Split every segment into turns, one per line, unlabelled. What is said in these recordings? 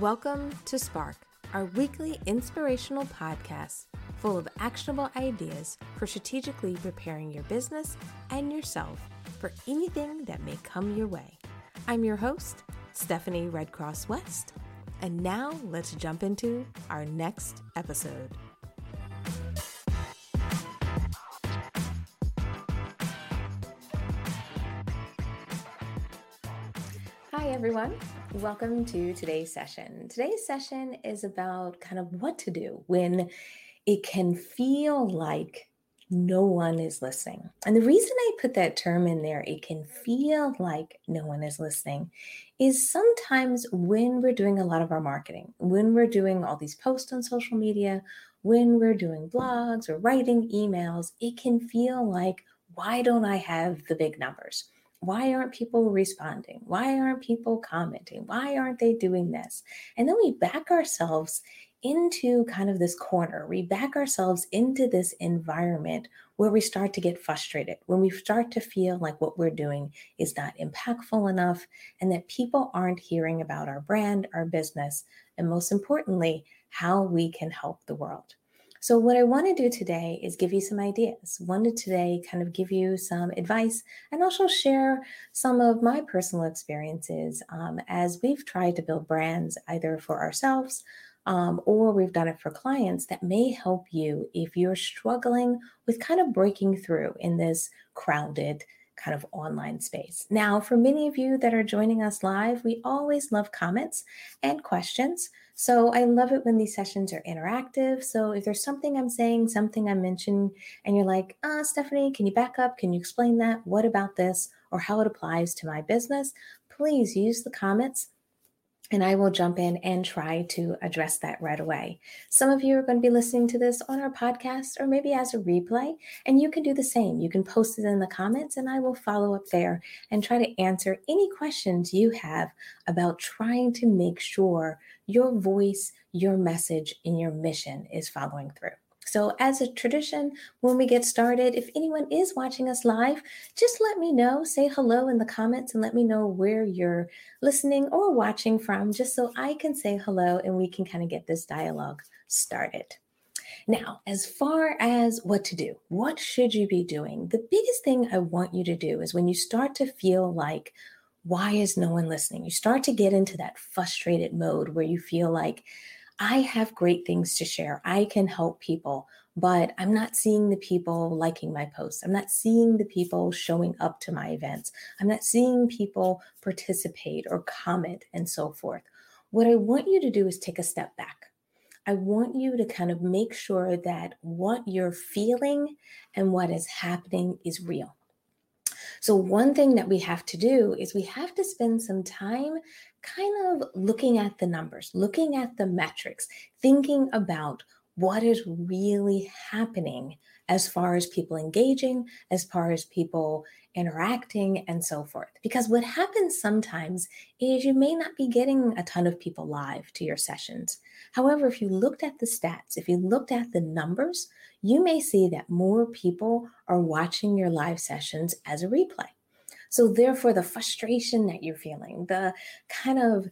Welcome to Spark, our weekly inspirational podcast full of actionable ideas for strategically preparing your business and yourself for anything that may come your way. I'm your host, Stephanie Redcross West, and now let's jump into our next episode. Hi, everyone. Welcome to today's session. Today's session is about kind of what to do when it can feel like no one is listening. And the reason I put that term in there, it can feel like no one is listening, is sometimes when we're doing a lot of our marketing, when we're doing all these posts on social media, when we're doing blogs or writing emails, it can feel like, why don't I have the big numbers? Why aren't people responding? Why aren't people commenting? Why aren't they doing this? And then we back ourselves into kind of this corner. We back ourselves into this environment where we start to get frustrated, when we start to feel like what we're doing is not impactful enough, and that people aren't hearing about our brand, our business, and most importantly, how we can help the world. So, what I want to do today is give you some ideas. Wanted today kind of give you some advice and also share some of my personal experiences um, as we've tried to build brands either for ourselves um, or we've done it for clients that may help you if you're struggling with kind of breaking through in this crowded kind of online space. Now, for many of you that are joining us live, we always love comments and questions. So I love it when these sessions are interactive. So if there's something I'm saying, something I'm mentioning, and you're like, ah, Stephanie, can you back up? Can you explain that? What about this? Or how it applies to my business? Please use the comments and I will jump in and try to address that right away. Some of you are going to be listening to this on our podcast or maybe as a replay, and you can do the same. You can post it in the comments, and I will follow up there and try to answer any questions you have about trying to make sure your voice, your message, and your mission is following through. So, as a tradition, when we get started, if anyone is watching us live, just let me know. Say hello in the comments and let me know where you're listening or watching from, just so I can say hello and we can kind of get this dialogue started. Now, as far as what to do, what should you be doing? The biggest thing I want you to do is when you start to feel like, why is no one listening? You start to get into that frustrated mode where you feel like, I have great things to share. I can help people, but I'm not seeing the people liking my posts. I'm not seeing the people showing up to my events. I'm not seeing people participate or comment and so forth. What I want you to do is take a step back. I want you to kind of make sure that what you're feeling and what is happening is real. So, one thing that we have to do is we have to spend some time kind of looking at the numbers, looking at the metrics, thinking about what is really happening as far as people engaging, as far as people interacting, and so forth. Because what happens sometimes is you may not be getting a ton of people live to your sessions. However, if you looked at the stats, if you looked at the numbers, you may see that more people are watching your live sessions as a replay. So, therefore, the frustration that you're feeling, the kind of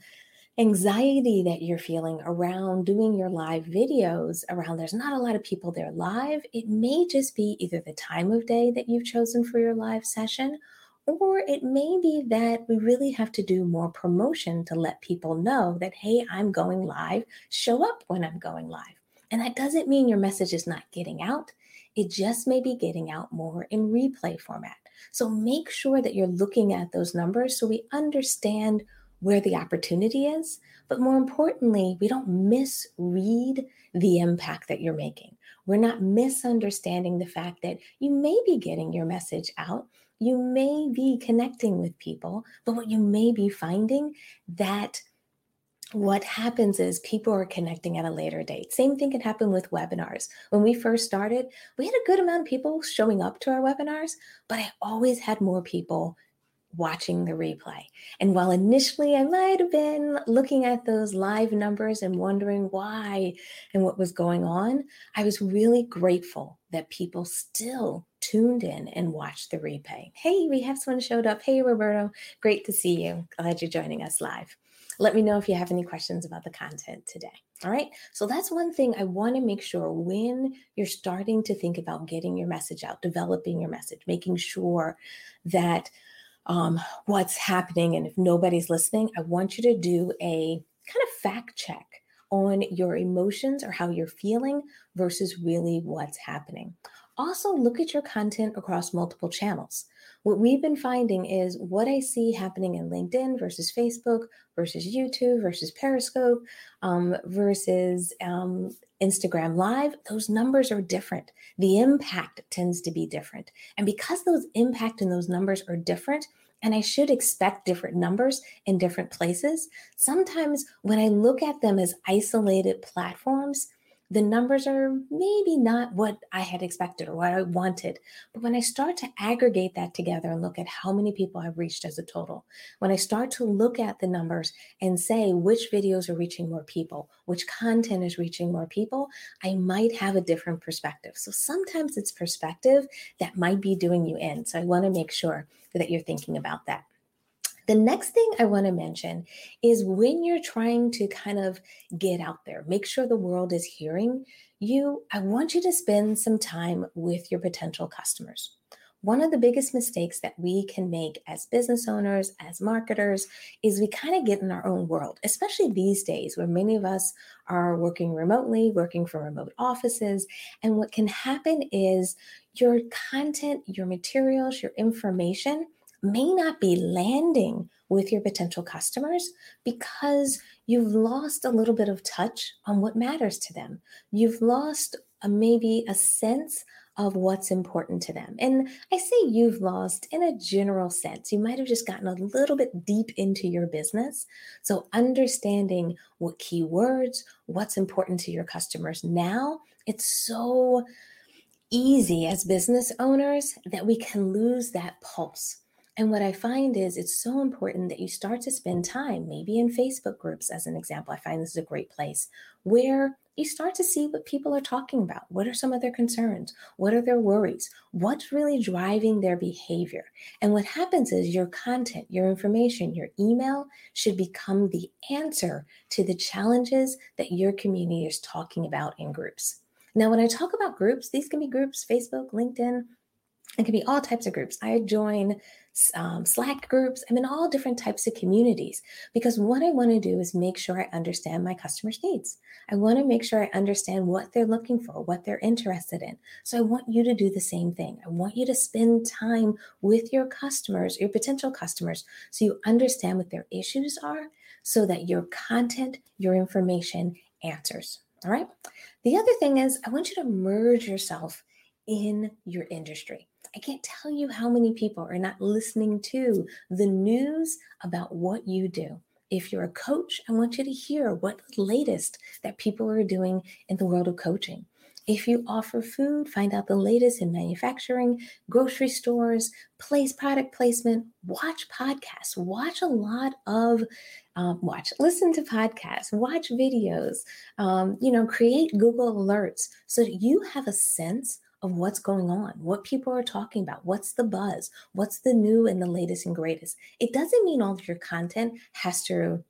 anxiety that you're feeling around doing your live videos, around there's not a lot of people there live, it may just be either the time of day that you've chosen for your live session, or it may be that we really have to do more promotion to let people know that, hey, I'm going live, show up when I'm going live. And that doesn't mean your message is not getting out. It just may be getting out more in replay format. So make sure that you're looking at those numbers so we understand where the opportunity is. But more importantly, we don't misread the impact that you're making. We're not misunderstanding the fact that you may be getting your message out. You may be connecting with people, but what you may be finding that what happens is people are connecting at a later date. Same thing can happen with webinars. When we first started, we had a good amount of people showing up to our webinars, but I always had more people watching the replay. And while initially I might have been looking at those live numbers and wondering why and what was going on, I was really grateful that people still tuned in and watched the replay. Hey, we have someone showed up. Hey, Roberto, great to see you. Glad you're joining us live. Let me know if you have any questions about the content today. All right. So that's one thing I want to make sure when you're starting to think about getting your message out, developing your message, making sure that um, what's happening. And if nobody's listening, I want you to do a kind of fact check on your emotions or how you're feeling versus really what's happening. Also, look at your content across multiple channels. What we've been finding is what I see happening in LinkedIn versus Facebook versus YouTube versus Periscope um, versus um, Instagram Live, those numbers are different. The impact tends to be different. And because those impact and those numbers are different, and I should expect different numbers in different places, sometimes when I look at them as isolated platforms, the numbers are maybe not what I had expected or what I wanted. But when I start to aggregate that together and look at how many people I've reached as a total, when I start to look at the numbers and say which videos are reaching more people, which content is reaching more people, I might have a different perspective. So sometimes it's perspective that might be doing you in. So I want to make sure that you're thinking about that. The next thing I want to mention is when you're trying to kind of get out there, make sure the world is hearing you, I want you to spend some time with your potential customers. One of the biggest mistakes that we can make as business owners, as marketers, is we kind of get in our own world, especially these days where many of us are working remotely, working from remote offices. And what can happen is your content, your materials, your information may not be landing with your potential customers because you've lost a little bit of touch on what matters to them. You've lost a, maybe a sense of what's important to them. And I say you've lost in a general sense. You might have just gotten a little bit deep into your business. So, understanding what keywords, what's important to your customers now, it's so easy as business owners that we can lose that pulse and what I find is it's so important that you start to spend time, maybe in Facebook groups, as an example. I find this is a great place where you start to see what people are talking about. What are some of their concerns? What are their worries? What's really driving their behavior? And what happens is your content, your information, your email should become the answer to the challenges that your community is talking about in groups. Now, when I talk about groups, these can be groups Facebook, LinkedIn, it can be all types of groups. I join um, Slack groups. I'm in all different types of communities because what I want to do is make sure I understand my customers' needs. I want to make sure I understand what they're looking for, what they're interested in. So I want you to do the same thing. I want you to spend time with your customers, your potential customers, so you understand what their issues are so that your content, your information answers. All right. The other thing is, I want you to merge yourself in your industry. I can't tell you how many people are not listening to the news about what you do. If you're a coach, I want you to hear what the latest that people are doing in the world of coaching. If you offer food, find out the latest in manufacturing, grocery stores, place product placement, watch podcasts, watch a lot of um, watch, listen to podcasts, watch videos, um, you know, create Google alerts so that you have a sense of what's going on, what people are talking about, what's the buzz, what's the new and the latest and greatest. It doesn't mean all of your content has to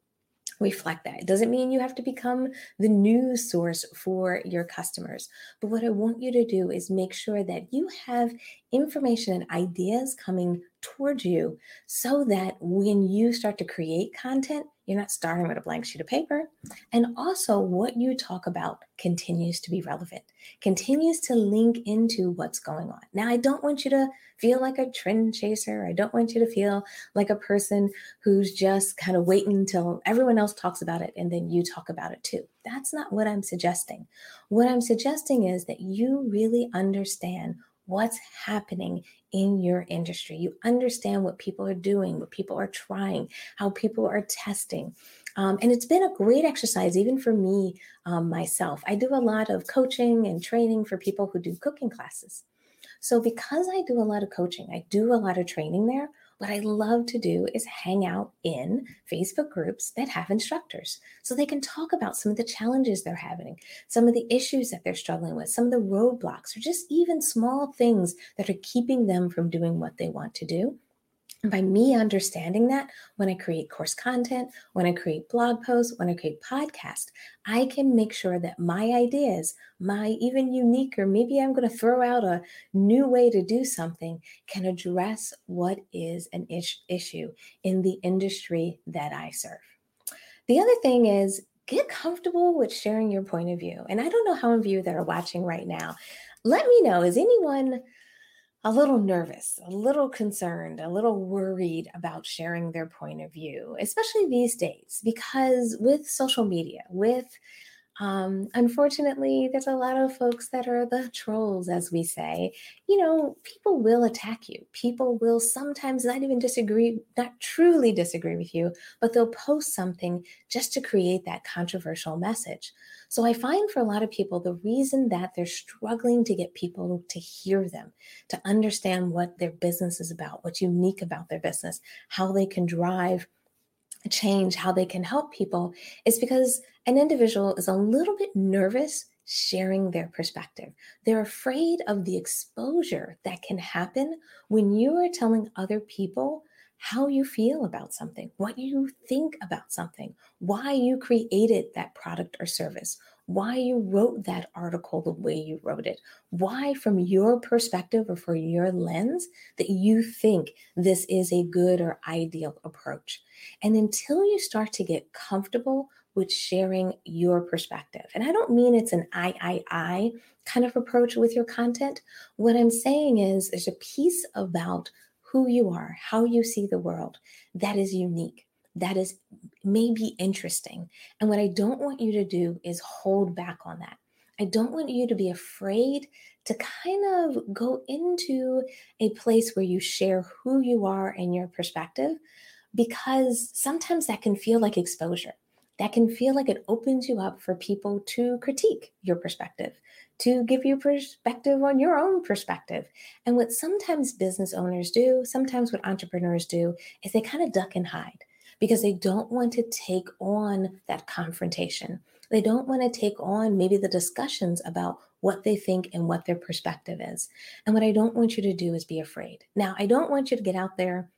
reflect that. It doesn't mean you have to become the news source for your customers. But what I want you to do is make sure that you have information and ideas coming towards you so that when you start to create content, you're not starting with a blank sheet of paper. And also, what you talk about continues to be relevant, continues to link into what's going on. Now, I don't want you to feel like a trend chaser. I don't want you to feel like a person who's just kind of waiting until everyone else talks about it and then you talk about it too. That's not what I'm suggesting. What I'm suggesting is that you really understand what's happening in your industry. You understand what people are doing, what people are trying, how people are testing. Um, and it's been a great exercise, even for me um, myself. I do a lot of coaching and training for people who do cooking classes. So, because I do a lot of coaching, I do a lot of training there. What I love to do is hang out in Facebook groups that have instructors so they can talk about some of the challenges they're having, some of the issues that they're struggling with, some of the roadblocks, or just even small things that are keeping them from doing what they want to do. By me understanding that, when I create course content, when I create blog posts, when I create podcasts, I can make sure that my ideas, my even unique, or maybe I'm going to throw out a new way to do something, can address what is an ish- issue in the industry that I serve. The other thing is get comfortable with sharing your point of view. And I don't know how many of you that are watching right now, let me know, is anyone a little nervous, a little concerned, a little worried about sharing their point of view, especially these days, because with social media, with um, unfortunately, there's a lot of folks that are the trolls, as we say. You know, people will attack you. People will sometimes not even disagree, not truly disagree with you, but they'll post something just to create that controversial message. So I find for a lot of people, the reason that they're struggling to get people to hear them, to understand what their business is about, what's unique about their business, how they can drive change, how they can help people, is because an individual is a little bit nervous sharing their perspective. They're afraid of the exposure that can happen when you are telling other people how you feel about something, what you think about something, why you created that product or service, why you wrote that article the way you wrote it, why, from your perspective or for your lens, that you think this is a good or ideal approach. And until you start to get comfortable with sharing your perspective, and I don't mean it's an I, I, I kind of approach with your content. What I'm saying is there's a piece about who you are, how you see the world that is unique that is maybe interesting. And what I don't want you to do is hold back on that. I don't want you to be afraid to kind of go into a place where you share who you are and your perspective, because sometimes that can feel like exposure. That can feel like it opens you up for people to critique your perspective, to give you perspective on your own perspective. And what sometimes business owners do, sometimes what entrepreneurs do, is they kind of duck and hide because they don't want to take on that confrontation. They don't want to take on maybe the discussions about what they think and what their perspective is. And what I don't want you to do is be afraid. Now, I don't want you to get out there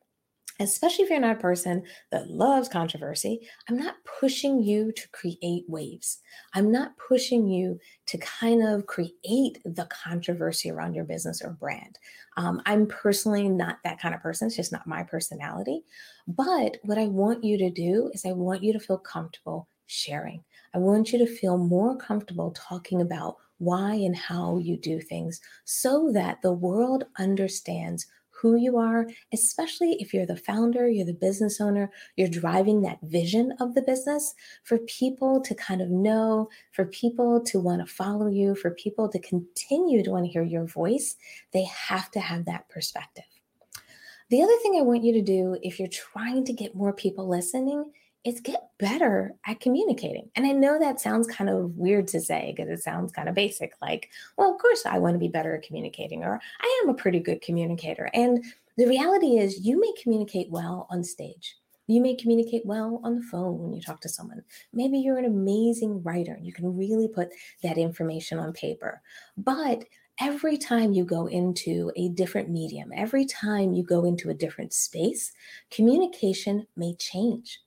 especially if you're not a person that loves controversy, I'm not pushing you to create waves. I'm not pushing you to kind of create the controversy around your business or brand. Um, I'm personally not that kind of person. It's just not my personality. But what I want you to do is I want you to feel comfortable sharing. I want you to feel more comfortable talking about why and how you do things so that the world understands who you are, especially if you're the founder, you're the business owner, you're driving that vision of the business for people to kind of know, for people to want to follow you, for people to continue to want to hear your voice, they have to have that perspective. The other thing I want you to do if you're trying to get more people listening is get better at communicating. And I know that sounds kind of weird to say because it sounds kind of basic like, well, of course I want to be better at communicating, or I am a pretty good communicator. And the reality is, you may communicate well on stage. You may communicate well on the phone when you talk to someone. Maybe you're an amazing writer and you can really put that information on paper. But every time you go into a different medium, every time you go into a different space, communication may change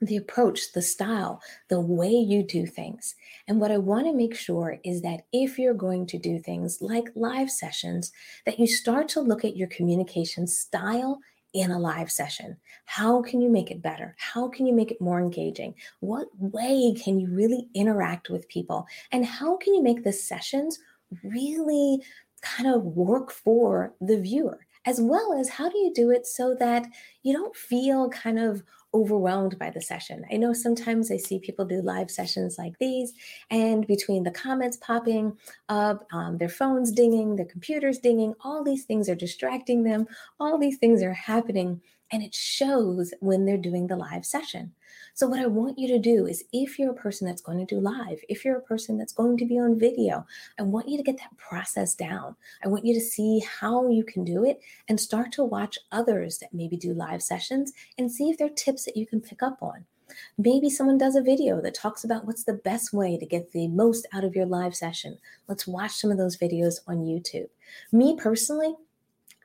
the approach, the style, the way you do things. And what I want to make sure is that if you're going to do things like live sessions, that you start to look at your communication style in a live session. How can you make it better? How can you make it more engaging? What way can you really interact with people? And how can you make the sessions really kind of work for the viewer? As well as how do you do it so that you don't feel kind of overwhelmed by the session. I know sometimes I see people do live sessions like these, and between the comments popping up, um, their phones dinging, their computers dinging, all these things are distracting them, all these things are happening, and it shows when they're doing the live session. So, what I want you to do is if you're a person that's going to do live, if you're a person that's going to be on video, I want you to get that process down. I want you to see how you can do it and start to watch others that maybe do live sessions and see if there are tips that you can pick up on. Maybe someone does a video that talks about what's the best way to get the most out of your live session. Let's watch some of those videos on YouTube. Me personally,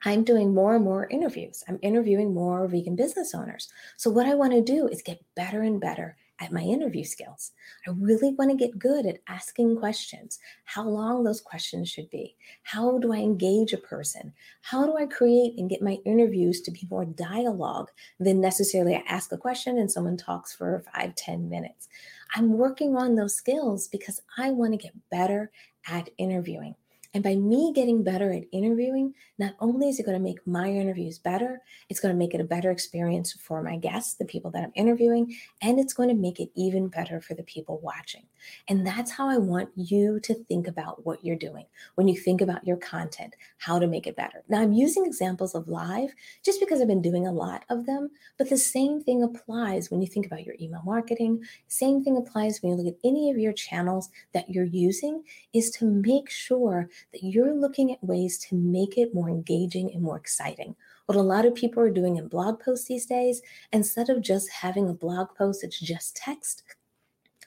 I'm doing more and more interviews. I'm interviewing more vegan business owners. So, what I want to do is get better and better at my interview skills. I really want to get good at asking questions, how long those questions should be. How do I engage a person? How do I create and get my interviews to be more dialogue than necessarily I ask a question and someone talks for five, ten minutes? I'm working on those skills because I want to get better at interviewing. And by me getting better at interviewing, not only is it going to make my interviews better, it's going to make it a better experience for my guests, the people that I'm interviewing, and it's going to make it even better for the people watching. And that's how I want you to think about what you're doing when you think about your content, how to make it better. Now, I'm using examples of live just because I've been doing a lot of them, but the same thing applies when you think about your email marketing. Same thing applies when you look at any of your channels that you're using is to make sure that you're looking at ways to make it more engaging and more exciting. What a lot of people are doing in blog posts these days, instead of just having a blog post that's just text,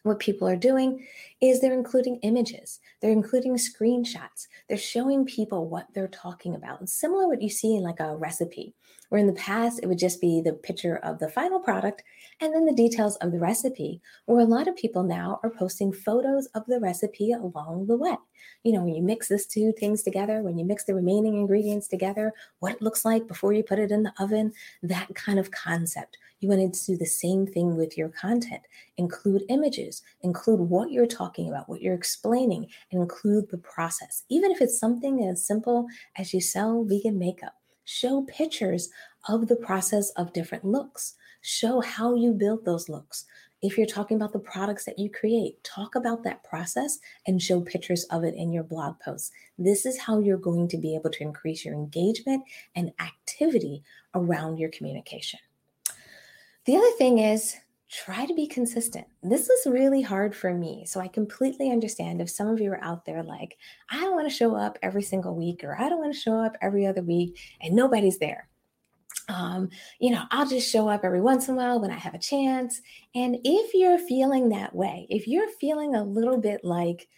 what people are doing is they're including images, they're including screenshots, they're showing people what they're talking about. It's similar what you see in like a recipe, where in the past it would just be the picture of the final product and then the details of the recipe, where a lot of people now are posting photos of the recipe along the way. You know, when you mix these two things together, when you mix the remaining ingredients together, what it looks like before you put it in the oven, that kind of concept. You want to do the same thing with your content. Include images, include what you're talking about, what you're explaining, and include the process. Even if it's something as simple as you sell vegan makeup, show pictures of the process of different looks. Show how you build those looks. If you're talking about the products that you create, talk about that process and show pictures of it in your blog posts. This is how you're going to be able to increase your engagement and activity around your communication. The other thing is try to be consistent. This is really hard for me. So I completely understand if some of you are out there like, I don't want to show up every single week or I don't want to show up every other week and nobody's there. Um, you know, I'll just show up every once in a while when I have a chance. And if you're feeling that way, if you're feeling a little bit like,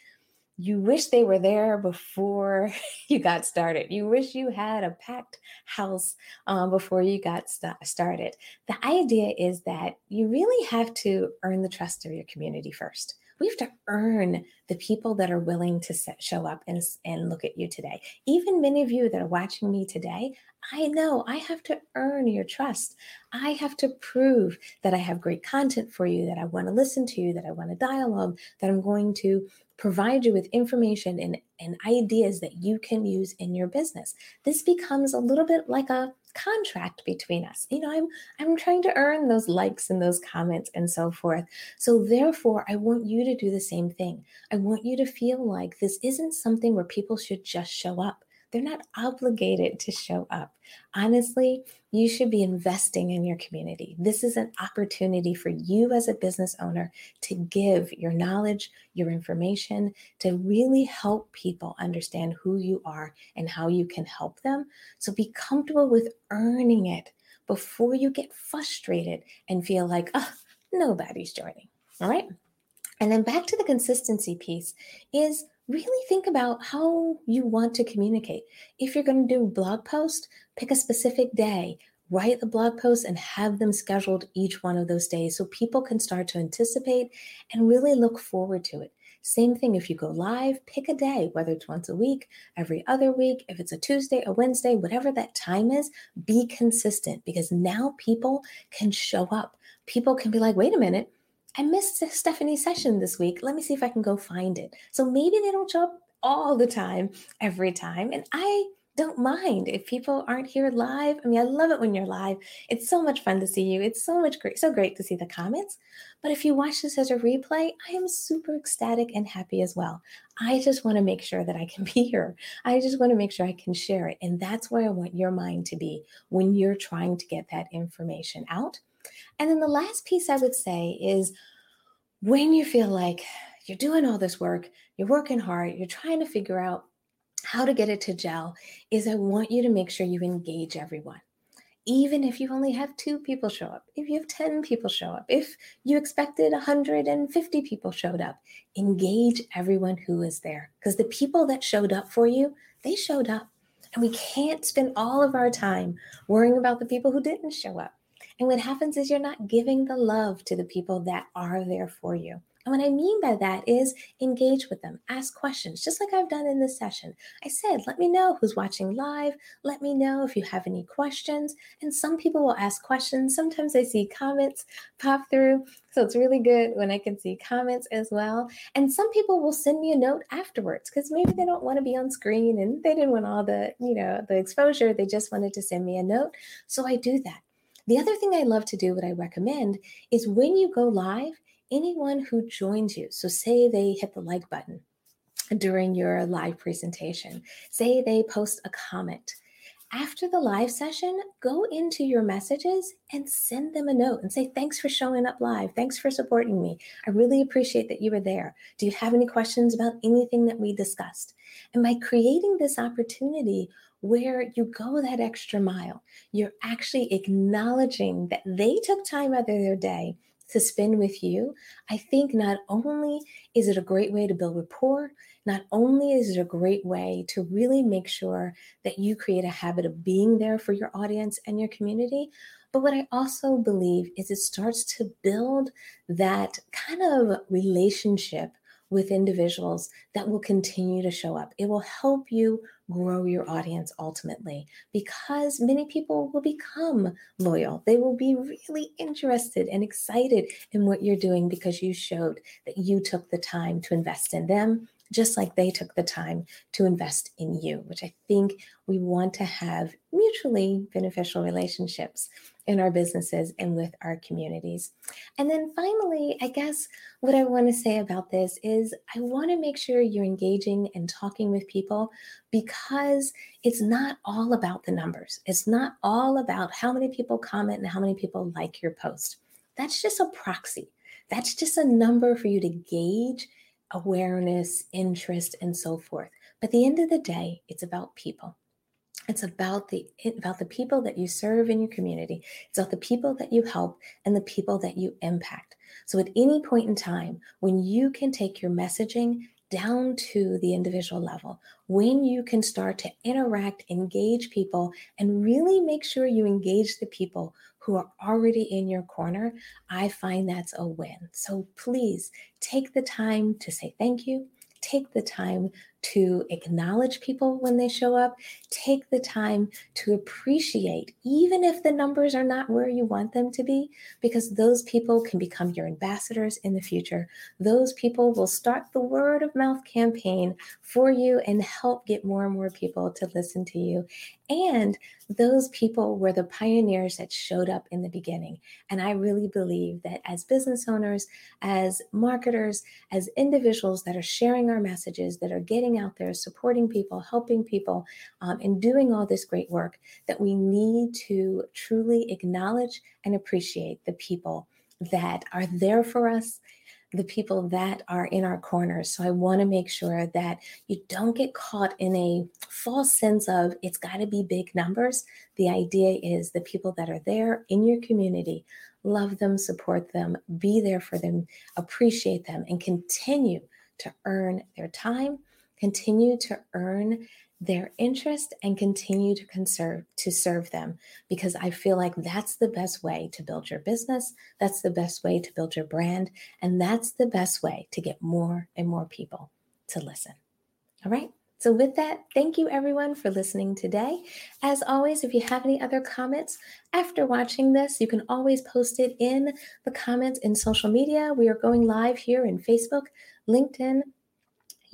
you wish they were there before you got started. You wish you had a packed house um, before you got st- started. The idea is that you really have to earn the trust of your community first. We have to earn the people that are willing to set, show up and, and look at you today. Even many of you that are watching me today, I know I have to earn your trust. I have to prove that I have great content for you, that I want to listen to you, that I want to dialogue, that I'm going to provide you with information and, and ideas that you can use in your business. This becomes a little bit like a contract between us. You know, I'm I'm trying to earn those likes and those comments and so forth. So therefore, I want you to do the same thing. I want you to feel like this isn't something where people should just show up. They're not obligated to show up. Honestly, you should be investing in your community. This is an opportunity for you as a business owner to give your knowledge, your information, to really help people understand who you are and how you can help them. So be comfortable with earning it before you get frustrated and feel like, oh, nobody's joining. All right. And then back to the consistency piece is really think about how you want to communicate. If you're going to do a blog post, pick a specific day, write the blog post and have them scheduled each one of those days so people can start to anticipate and really look forward to it. Same thing if you go live, pick a day, whether it's once a week, every other week, if it's a Tuesday, a Wednesday, whatever that time is, be consistent because now people can show up. People can be like, wait a minute, I missed Stephanie's session this week. Let me see if I can go find it. So maybe they don't show up all the time, every time. And I don't mind if people aren't here live. I mean, I love it when you're live. It's so much fun to see you. It's so much great, so great to see the comments. But if you watch this as a replay, I am super ecstatic and happy as well. I just want to make sure that I can be here. I just want to make sure I can share it. And that's where I want your mind to be when you're trying to get that information out. And then the last piece I would say is when you feel like you're doing all this work, you're working hard, you're trying to figure out how to get it to gel, is I want you to make sure you engage everyone. Even if you only have two people show up, if you have 10 people show up, if you expected 150 people showed up, engage everyone who is there. Because the people that showed up for you, they showed up. And we can't spend all of our time worrying about the people who didn't show up. And what happens is you're not giving the love to the people that are there for you. And what I mean by that is engage with them, ask questions, just like I've done in this session. I said, let me know who's watching live. Let me know if you have any questions. And some people will ask questions. Sometimes I see comments pop through. So it's really good when I can see comments as well. And some people will send me a note afterwards because maybe they don't want to be on screen and they didn't want all the, you know, the exposure. They just wanted to send me a note. So I do that. The other thing I love to do, what I recommend, is when you go live, anyone who joins you, so say they hit the like button during your live presentation, say they post a comment. After the live session, go into your messages and send them a note and say, Thanks for showing up live. Thanks for supporting me. I really appreciate that you were there. Do you have any questions about anything that we discussed? And by creating this opportunity where you go that extra mile, you're actually acknowledging that they took time out of their day to spend with you, I think not only is it a great way to build rapport, not only is it a great way to really make sure that you create a habit of being there for your audience and your community, but what I also believe is it starts to build that kind of relationship with individuals that will continue to show up. It will help you grow your audience ultimately because many people will become loyal. They will be really interested and excited in what you're doing because you showed that you took the time to invest in them just like they took the time to invest in you, which I think we want to have mutually beneficial relationships in our businesses and with our communities. And then finally, I guess what I want to say about this is I want to make sure you're engaging and talking with people because it's not all about the numbers. It's not all about how many people comment and how many people like your post. That's just a proxy. That's just a number for you to gauge awareness, interest, and so forth. But at the end of the day, it's about people. It's about the about the people that you serve in your community. It's about the people that you help and the people that you impact. So at any point in time, when you can take your messaging down to the individual level, when you can start to interact, engage people, and really make sure you engage the people who are already in your corner, I find that's a win. So please take the time to say thank you. Take the time to acknowledge people when they show up. Take the time to appreciate, even if the numbers are not where you want them to be, because those people can become your ambassadors in the future. Those people will start the word of mouth campaign for you and help get more and more people to listen to you. And those people were the pioneers that showed up in the beginning. And I really believe that as business owners, as marketers, as individuals that are sharing our messages, that are out there supporting people, helping people, um, and doing all this great work, that we need to truly acknowledge and appreciate the people that are there for us the people that are in our corners. So I want to make sure that you don't get caught in a false sense of it's got to be big numbers. The idea is the people that are there in your community, love them, support them, be there for them, appreciate them, and continue to earn their time continue to earn their interest and continue to conserve to serve them because I feel like that's the best way to build your business, that's the best way to build your brand, and that's the best way to get more and more people to listen. All right? So, with that, thank you everyone for listening today. As always, if you have any other comments after watching this, you can always post it in the comments in social media. We are going live here in Facebook, LinkedIn,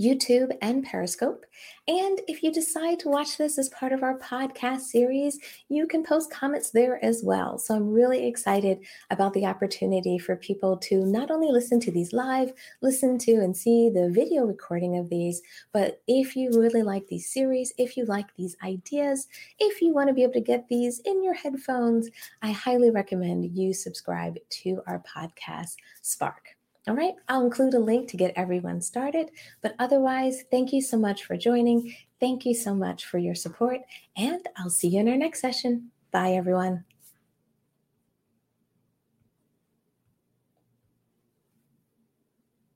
YouTube, and Periscope. And if you decide to watch this as part of our podcast series, you can post comments there as well. So I'm really excited about the opportunity for people to not only listen to these live, listen to and see the video recording of these, but if you really like these series, if you like these ideas, if you want to be able to get these in your headphones, I highly recommend you subscribe to our podcast, Spark. All right, I'll include a link to get everyone started. But otherwise, thank you so much for joining. Thank you so much for your support, and I'll see you in our next session. Bye, everyone.